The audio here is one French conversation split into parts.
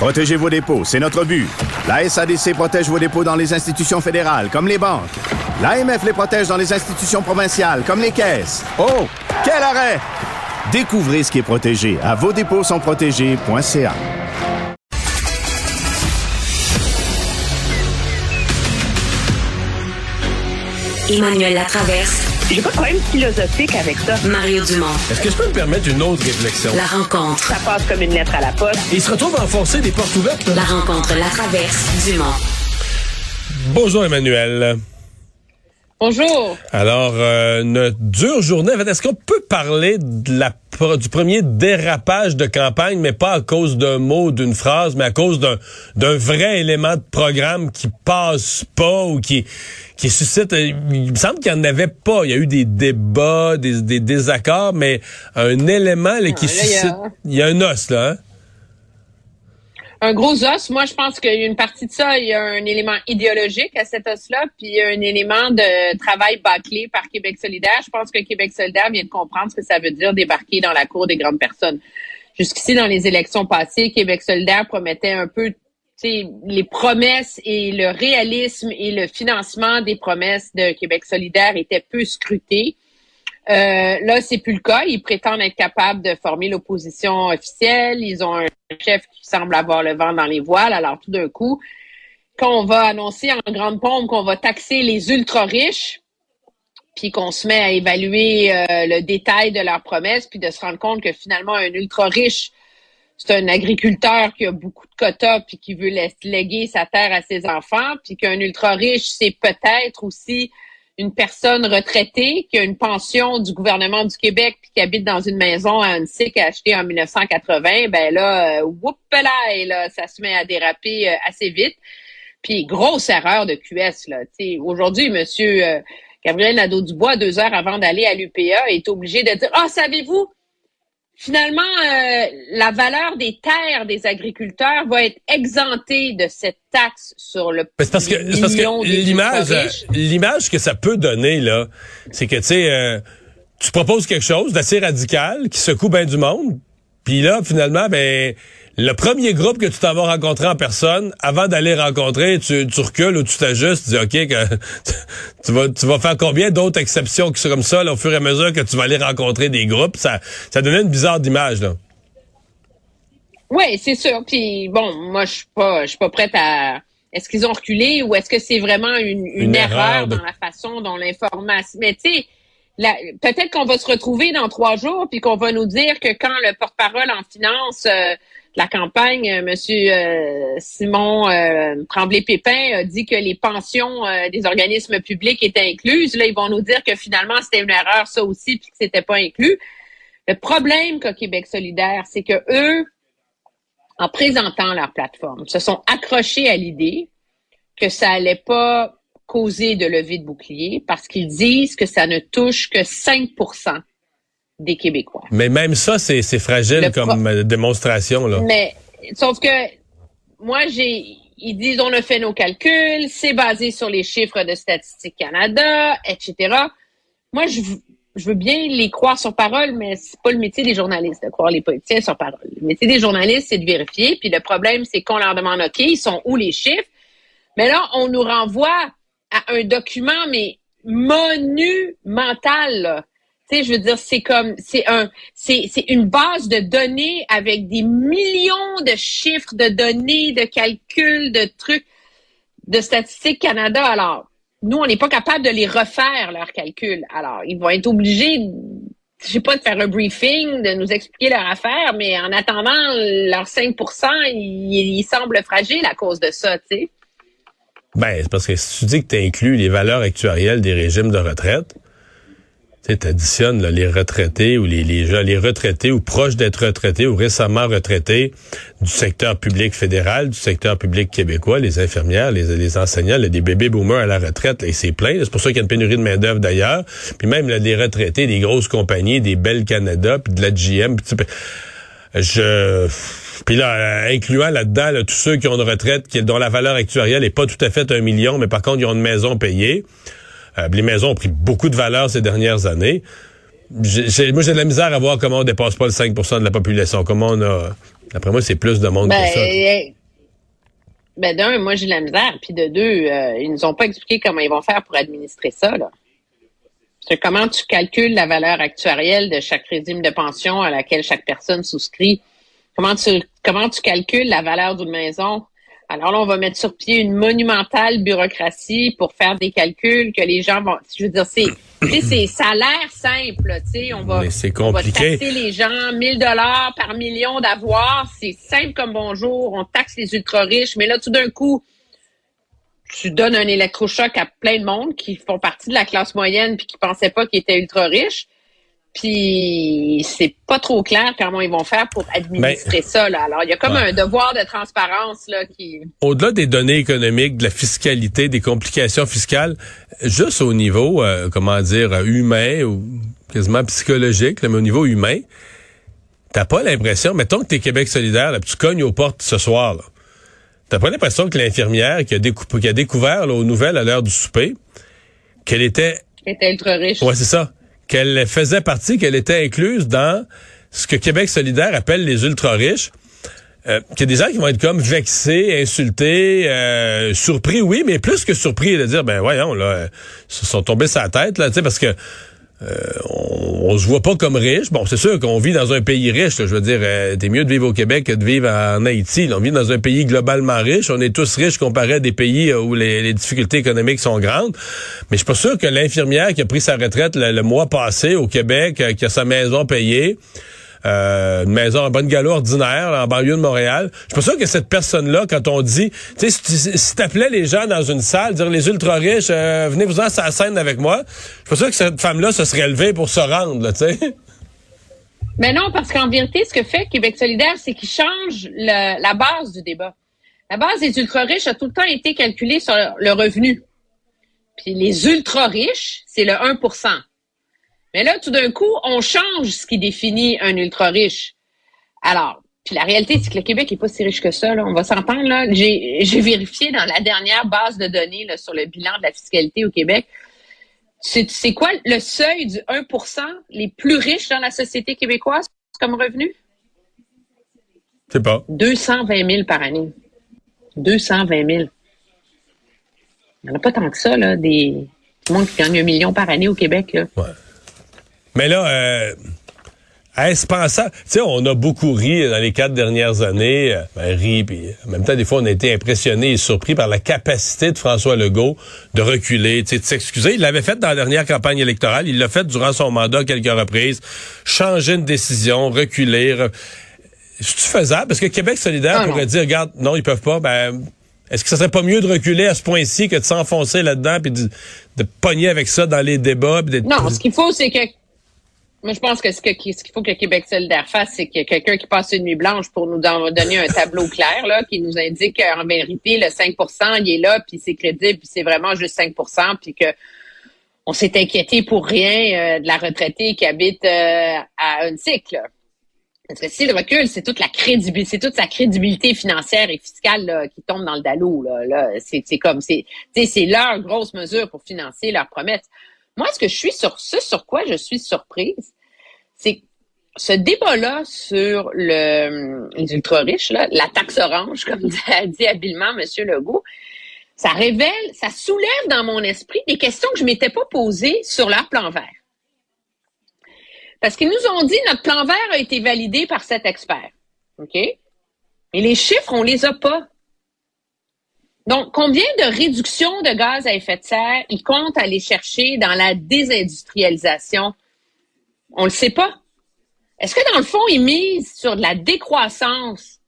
Protégez vos dépôts, c'est notre but. La SADC protège vos dépôts dans les institutions fédérales, comme les banques. L'AMF les protège dans les institutions provinciales, comme les caisses. Oh, quel arrêt! Découvrez ce qui est protégé à vos dépôts sont protégés.ca. Emmanuel. J'ai pas de problème philosophique avec ça. Mario Dumont. Est-ce que je peux me permettre une autre réflexion? La rencontre. Ça passe comme une lettre à la poste. Il se retrouve à enfoncer des portes ouvertes. La rencontre, la traverse, Dumont. Bonjour Emmanuel. Bonjour. Alors, euh, une dure journée. Est-ce qu'on peut parler de la, du premier dérapage de campagne, mais pas à cause d'un mot, d'une phrase, mais à cause d'un d'un vrai élément de programme qui passe pas ou qui qui suscite. euh, Il me semble qu'il n'y en avait pas. Il y a eu des débats, des, des désaccords, mais un élément là, qui Ah, là, il y a- suscite. Il y a un os là. Hein? Un gros os. Moi, je pense qu'il y a une partie de ça, il y a un élément idéologique à cet os-là, puis il y a un élément de travail bâclé par Québec solidaire. Je pense que Québec solidaire vient de comprendre ce que ça veut dire débarquer dans la cour des grandes personnes. Jusqu'ici, dans les élections passées, Québec solidaire promettait un peu les promesses et le réalisme et le financement des promesses de Québec solidaire étaient peu scrutés. Euh, là, c'est plus le cas. Ils prétendent être capables de former l'opposition officielle. Ils ont un chef qui semble avoir le vent dans les voiles. Alors, tout d'un coup, quand on va annoncer en grande pompe qu'on va taxer les ultra-riches, puis qu'on se met à évaluer euh, le détail de leurs promesses, puis de se rendre compte que finalement, un ultra-riche, c'est un agriculteur qui a beaucoup de quotas, puis qui veut léguer sa terre à ses enfants, puis qu'un ultra-riche, c'est peut-être aussi une personne retraitée qui a une pension du gouvernement du Québec puis qui habite dans une maison à Annecy qui en 1980, ben là, euh, whoopalaï, là, ça se met à déraper euh, assez vite. Puis grosse erreur de QS là. Aujourd'hui, Monsieur euh, Gabriel Nadeau-Dubois, deux heures avant d'aller à l'UPA, est obligé de dire ah savez-vous finalement euh, la valeur des terres des agriculteurs va être exemptée de cette taxe sur le C'est parce que, parce que l'image, l'image que ça peut donner, là, c'est que, tu sais, euh, tu proposes quelque chose d'assez radical qui secoue bien du monde, puis là, finalement, ben, le premier groupe que tu t'en vas rencontrer en personne, avant d'aller rencontrer, tu, tu recules ou tu t'ajustes, tu dis, OK, que, tu, vas, tu vas faire combien d'autres exceptions qui sont comme ça, là, au fur et à mesure que tu vas aller rencontrer des groupes, ça, ça donnait une bizarre d'image, là. Oui, c'est sûr. Puis bon, moi je suis pas, je suis pas prête à. Est-ce qu'ils ont reculé ou est-ce que c'est vraiment une, une, Une erreur, erreur de- dans la façon dont l'information. Mais tu sais, peut-être qu'on va se retrouver dans trois jours puis qu'on va nous dire que quand le porte-parole en finance euh, de la campagne, euh, Monsieur euh, Simon euh, Tremblay-Pépin a dit que les pensions euh, des organismes publics étaient incluses. Là, ils vont nous dire que finalement c'était une erreur ça aussi puis que c'était pas inclus. Le problème qu'a Québec solidaire, c'est que eux en présentant leur plateforme, se sont accrochés à l'idée que ça allait pas causer de levée de bouclier parce qu'ils disent que ça ne touche que 5% des Québécois. Mais même ça, c'est, fragile Le comme euh, démonstration, là. Mais sauf que moi j'ai ils disent on a fait nos calculs, c'est basé sur les chiffres de Statistique Canada, etc. Moi je je veux bien les croire sur parole, mais c'est pas le métier des journalistes de croire les politiciens sur parole. Le métier des journalistes, c'est de vérifier. Puis le problème, c'est qu'on leur demande OK, ils sont où les chiffres? Mais là, on nous renvoie à un document mais monumental. Tu sais, je veux dire, c'est comme, c'est un, c'est, c'est une base de données avec des millions de chiffres, de données, de calculs, de trucs de Statistique Canada. Alors, nous, on n'est pas capable de les refaire, leurs calculs. Alors, ils vont être obligés, je sais pas, de faire un briefing, de nous expliquer leur affaire, mais en attendant, leurs 5 ils, ils semblent fragiles à cause de ça, tu sais. Ben, c'est parce que si tu dis que tu inclus les valeurs actuarielles des régimes de retraite, Tu additionnes les retraités ou les, les gens, les retraités ou proches d'être retraités ou récemment retraités du secteur public fédéral, du secteur public québécois, les infirmières, les, les enseignants, là, des bébés boomers à la retraite, là, et c'est plein. C'est pour ça qu'il y a une pénurie de main-d'œuvre d'ailleurs. Puis même là, des retraités, des grosses compagnies, des belles Canada, puis de la GM. Puis, je puis là, euh, incluant là-dedans tous ceux qui ont une retraite qui, dont la valeur actuarielle est pas tout à fait un million, mais par contre, ils ont une maison payée. Euh, les maisons ont pris beaucoup de valeur ces dernières années. J'ai, moi, j'ai de la misère à voir comment on dépasse pas le 5% de la population. Comment on a... D'après moi, c'est plus de monde ben, que ça. Ben, d'un, moi, j'ai de la misère. Puis de deux, euh, ils nous ont pas expliqué comment ils vont faire pour administrer ça, là. C'est comment tu calcules la valeur actuarielle de chaque régime de pension à laquelle chaque personne souscrit? Comment tu, comment tu calcules la valeur d'une maison? Alors là, on va mettre sur pied une monumentale bureaucratie pour faire des calculs que les gens vont. Je veux dire, c'est, c'est ça a l'air simple, tu sais. On va, c'est compliqué. on va taxer les gens 1000 dollars par million d'avoir. C'est simple comme bonjour. On taxe les ultra riches, mais là, tout d'un coup, tu donnes un électrochoc à plein de monde qui font partie de la classe moyenne puis qui pensaient pas qu'ils étaient ultra riches. Puis c'est pas trop clair comment ils vont faire pour administrer ça. Là. Alors, il y a comme un devoir de transparence là qui. Au-delà des données économiques, de la fiscalité, des complications fiscales, juste au niveau, euh, comment dire, humain ou quasiment psychologique, mais au niveau humain, t'as pas l'impression, mettons que t'es Québec solidaire, là, tu cognes aux portes ce soir, là. T'as pas l'impression que l'infirmière qui a, qui a découvert là, aux nouvelles à l'heure du souper qu'elle était. Elle était ultra riche. Ouais, c'est ça qu'elle faisait partie, qu'elle était incluse dans ce que Québec solidaire appelle les ultra-riches. Euh, qu'il y a des gens qui vont être comme vexés, insultés, euh, surpris, oui, mais plus que surpris de dire, ben voyons, là, ils se sont tombés sa tête, là, tu sais, parce que euh, on, se voit pas comme riche. Bon, c'est sûr qu'on vit dans un pays riche. je veux dire, euh, t'es mieux de vivre au Québec que de vivre en Haïti. on vit dans un pays globalement riche. On est tous riches comparé à des pays euh, où les, difficultés économiques sont grandes. Mais je suis pas sûr que l'infirmière qui a pris sa retraite le mois passé au Québec, qui a sa maison payée, euh, une maison en bonne galop ordinaire, en banlieue de Montréal. Je suis pas sûr que cette personne-là, quand on dit, tu sais, si t'appelais les gens dans une salle, dire les ultra riches, euh, venez vous en la scène avec moi, je suis pas sûr que cette femme-là se serait levée pour se rendre, tu sais. Mais non, parce qu'en vérité, ce que fait Québec solidaire, c'est qu'il change la base du débat. La base des ultra-riches a tout le temps été calculée sur le revenu. Puis les ultra-riches, c'est le 1 mais là, tout d'un coup, on change ce qui définit un ultra riche. Alors, puis la réalité, c'est que le Québec est pas si riche que ça. Là. On va s'entendre. Là. J'ai, vérifié dans la dernière base de données là, sur le bilan de la fiscalité au Québec. C'est, c'est quoi le seuil du 1% les plus riches dans la société québécoise comme revenu? C'est pas. 220 000 par année. 220 000. Il n'y en a pas tant que ça, là, des monde qui gagne un million par année au Québec. Là. Ouais. Mais là, euh, est-ce pensable? Tu sais, on a beaucoup ri dans les quatre dernières années. Euh, ben, ri, puis en même temps, des fois, on a été impressionnés et surpris par la capacité de François Legault de reculer, tu sais, de s'excuser. Il l'avait fait dans la dernière campagne électorale. Il l'a fait durant son mandat quelques reprises. Changer une décision, reculer. C'est-tu faisable? Parce que Québec solidaire pourrait dire, regarde, non, ils peuvent pas. Ben, est-ce que ça serait pas mieux de reculer à ce point-ci que de s'enfoncer là-dedans puis de, de pogner avec ça dans les débats? Non, ce qu'il faut, c'est que moi, je pense que ce qu'il faut que Québec solidaire fasse, c'est a quelqu'un qui passe une nuit blanche pour nous donner un tableau clair, là, qui nous indique qu'en vérité, le 5% il est là, puis c'est crédible, puis c'est vraiment juste 5% puis que on s'est inquiété pour rien euh, de la retraitée qui habite euh, à un cycle. Parce que si le recul, c'est toute la crédibilité, c'est toute sa crédibilité financière et fiscale qui tombe dans le dalou. Là, là c'est comme c'est c'est leur grosse mesure pour financer leurs promesses. Moi, ce que je suis sur ce sur quoi je suis surprise, c'est ce débat-là sur le, les ultra-riches, la taxe orange, comme a dit habilement M. Legault, ça révèle, ça soulève dans mon esprit des questions que je m'étais pas posées sur leur plan vert. Parce qu'ils nous ont dit notre plan vert a été validé par cet expert. OK? Mais les chiffres, on les a pas. Donc, combien de réductions de gaz à effet de serre ils comptent aller chercher dans la désindustrialisation? On le sait pas. Est-ce que dans le fond, ils misent sur de la décroissance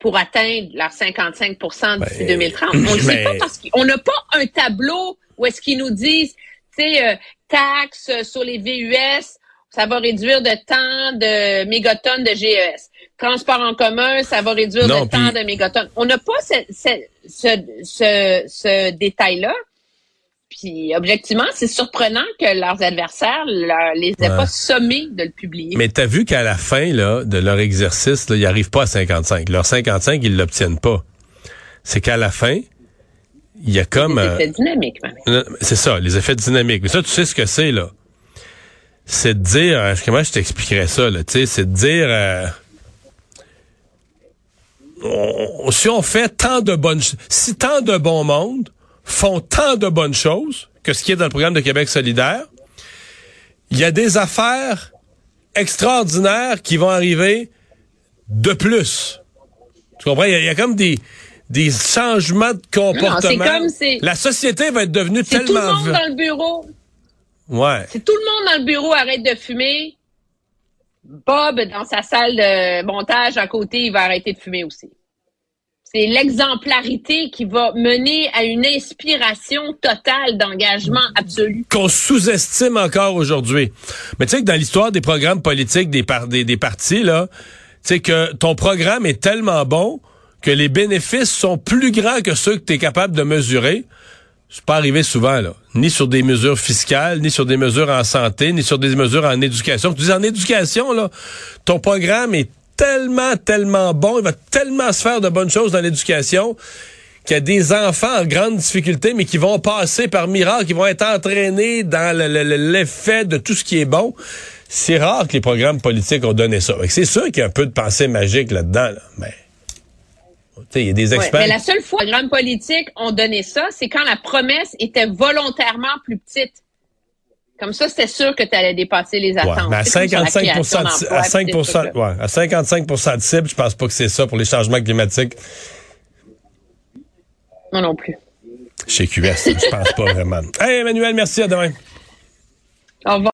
pour atteindre leurs 55% d'ici 2030? Ben, On ne le sait pas parce qu'on n'a pas un tableau où est-ce qu'ils nous disent, tu sais, euh, taxe sur les VUS, ça va réduire de temps de mégatonnes de GES. Transport en commun, ça va réduire Non, de temps puis- de mégatonnes. On n'a pas ce, ce, ce, ce, ce détail-là. Puis, objectivement, c'est surprenant que leurs adversaires leur- les aient Ouais. pas sommés de le publier. Mais t'as vu qu'à la fin là, de leur exercice, là, ils arrivent pas à 55. Leur 55, ils l'obtiennent pas. C'est qu'à la fin, il y a comme... C'est euh, effet dynamique, Marie. Non, C'est ça, les effets dynamiques. Mais ça, tu sais ce que c'est, là. C'est de dire, euh, comment je t'expliquerais ça, là, tu sais, c'est de dire, euh, on- si on fait tant de bonnes, si tant de bon monde font tant de bonnes choses que ce qui est dans le programme de Québec solidaire, il y a des affaires extraordinaires qui vont arriver de plus. Tu comprends? Il y a, il y a comme des, des changements de comportement. comme c'est- La société va être devenue C'est tout le tellement... monde dans le bureau. Ouais. Si tout le monde dans le bureau arrête de fumer, Bob, dans sa salle de montage à côté, il va arrêter de fumer aussi. C'est l'exemplarité qui va mener à une inspiration totale d'engagement absolu. qu'on sous-estime encore aujourd'hui. Mais tu sais que dans l'histoire des programmes politiques des, par- des, des partis, là, tu sais que ton programme est tellement bon que les bénéfices sont plus grands que ceux que tu es capable de mesurer. C'est pas arrivé souvent, là. Ni sur des mesures fiscales, ni sur des mesures en santé, ni sur des mesures en éducation. Tu dis en éducation, là, ton programme est tellement, tellement bon, il va tellement se faire de bonnes choses dans l'éducation qu'il y a des enfants en grande difficulté, mais qui vont passer par miracle, qui vont être entraînés dans le- le- le- l'effet de tout ce qui est bon. C'est rare que les programmes politiques ont donné ça. C'est sûr qu'il y a un peu de pensée magique là-dedans, là. mais sais, il y a des Ouais, experts. mais la seule fois que les programmes politiques ont donné ça, c'est quand la promesse était volontairement plus petite. Comme ça, c'était sûr que tu allais dépasser les Ouais, attentes. mais à C'est comme sur la 55 création de, à puis 5 ces trucs-là. ouais, à 55 de cible, je pense pas que c'est ça pour les changements climatiques Moi non plus. chez QS. je pense pas vraiment. Hey Emmanuel, merci à demain. Au revoir.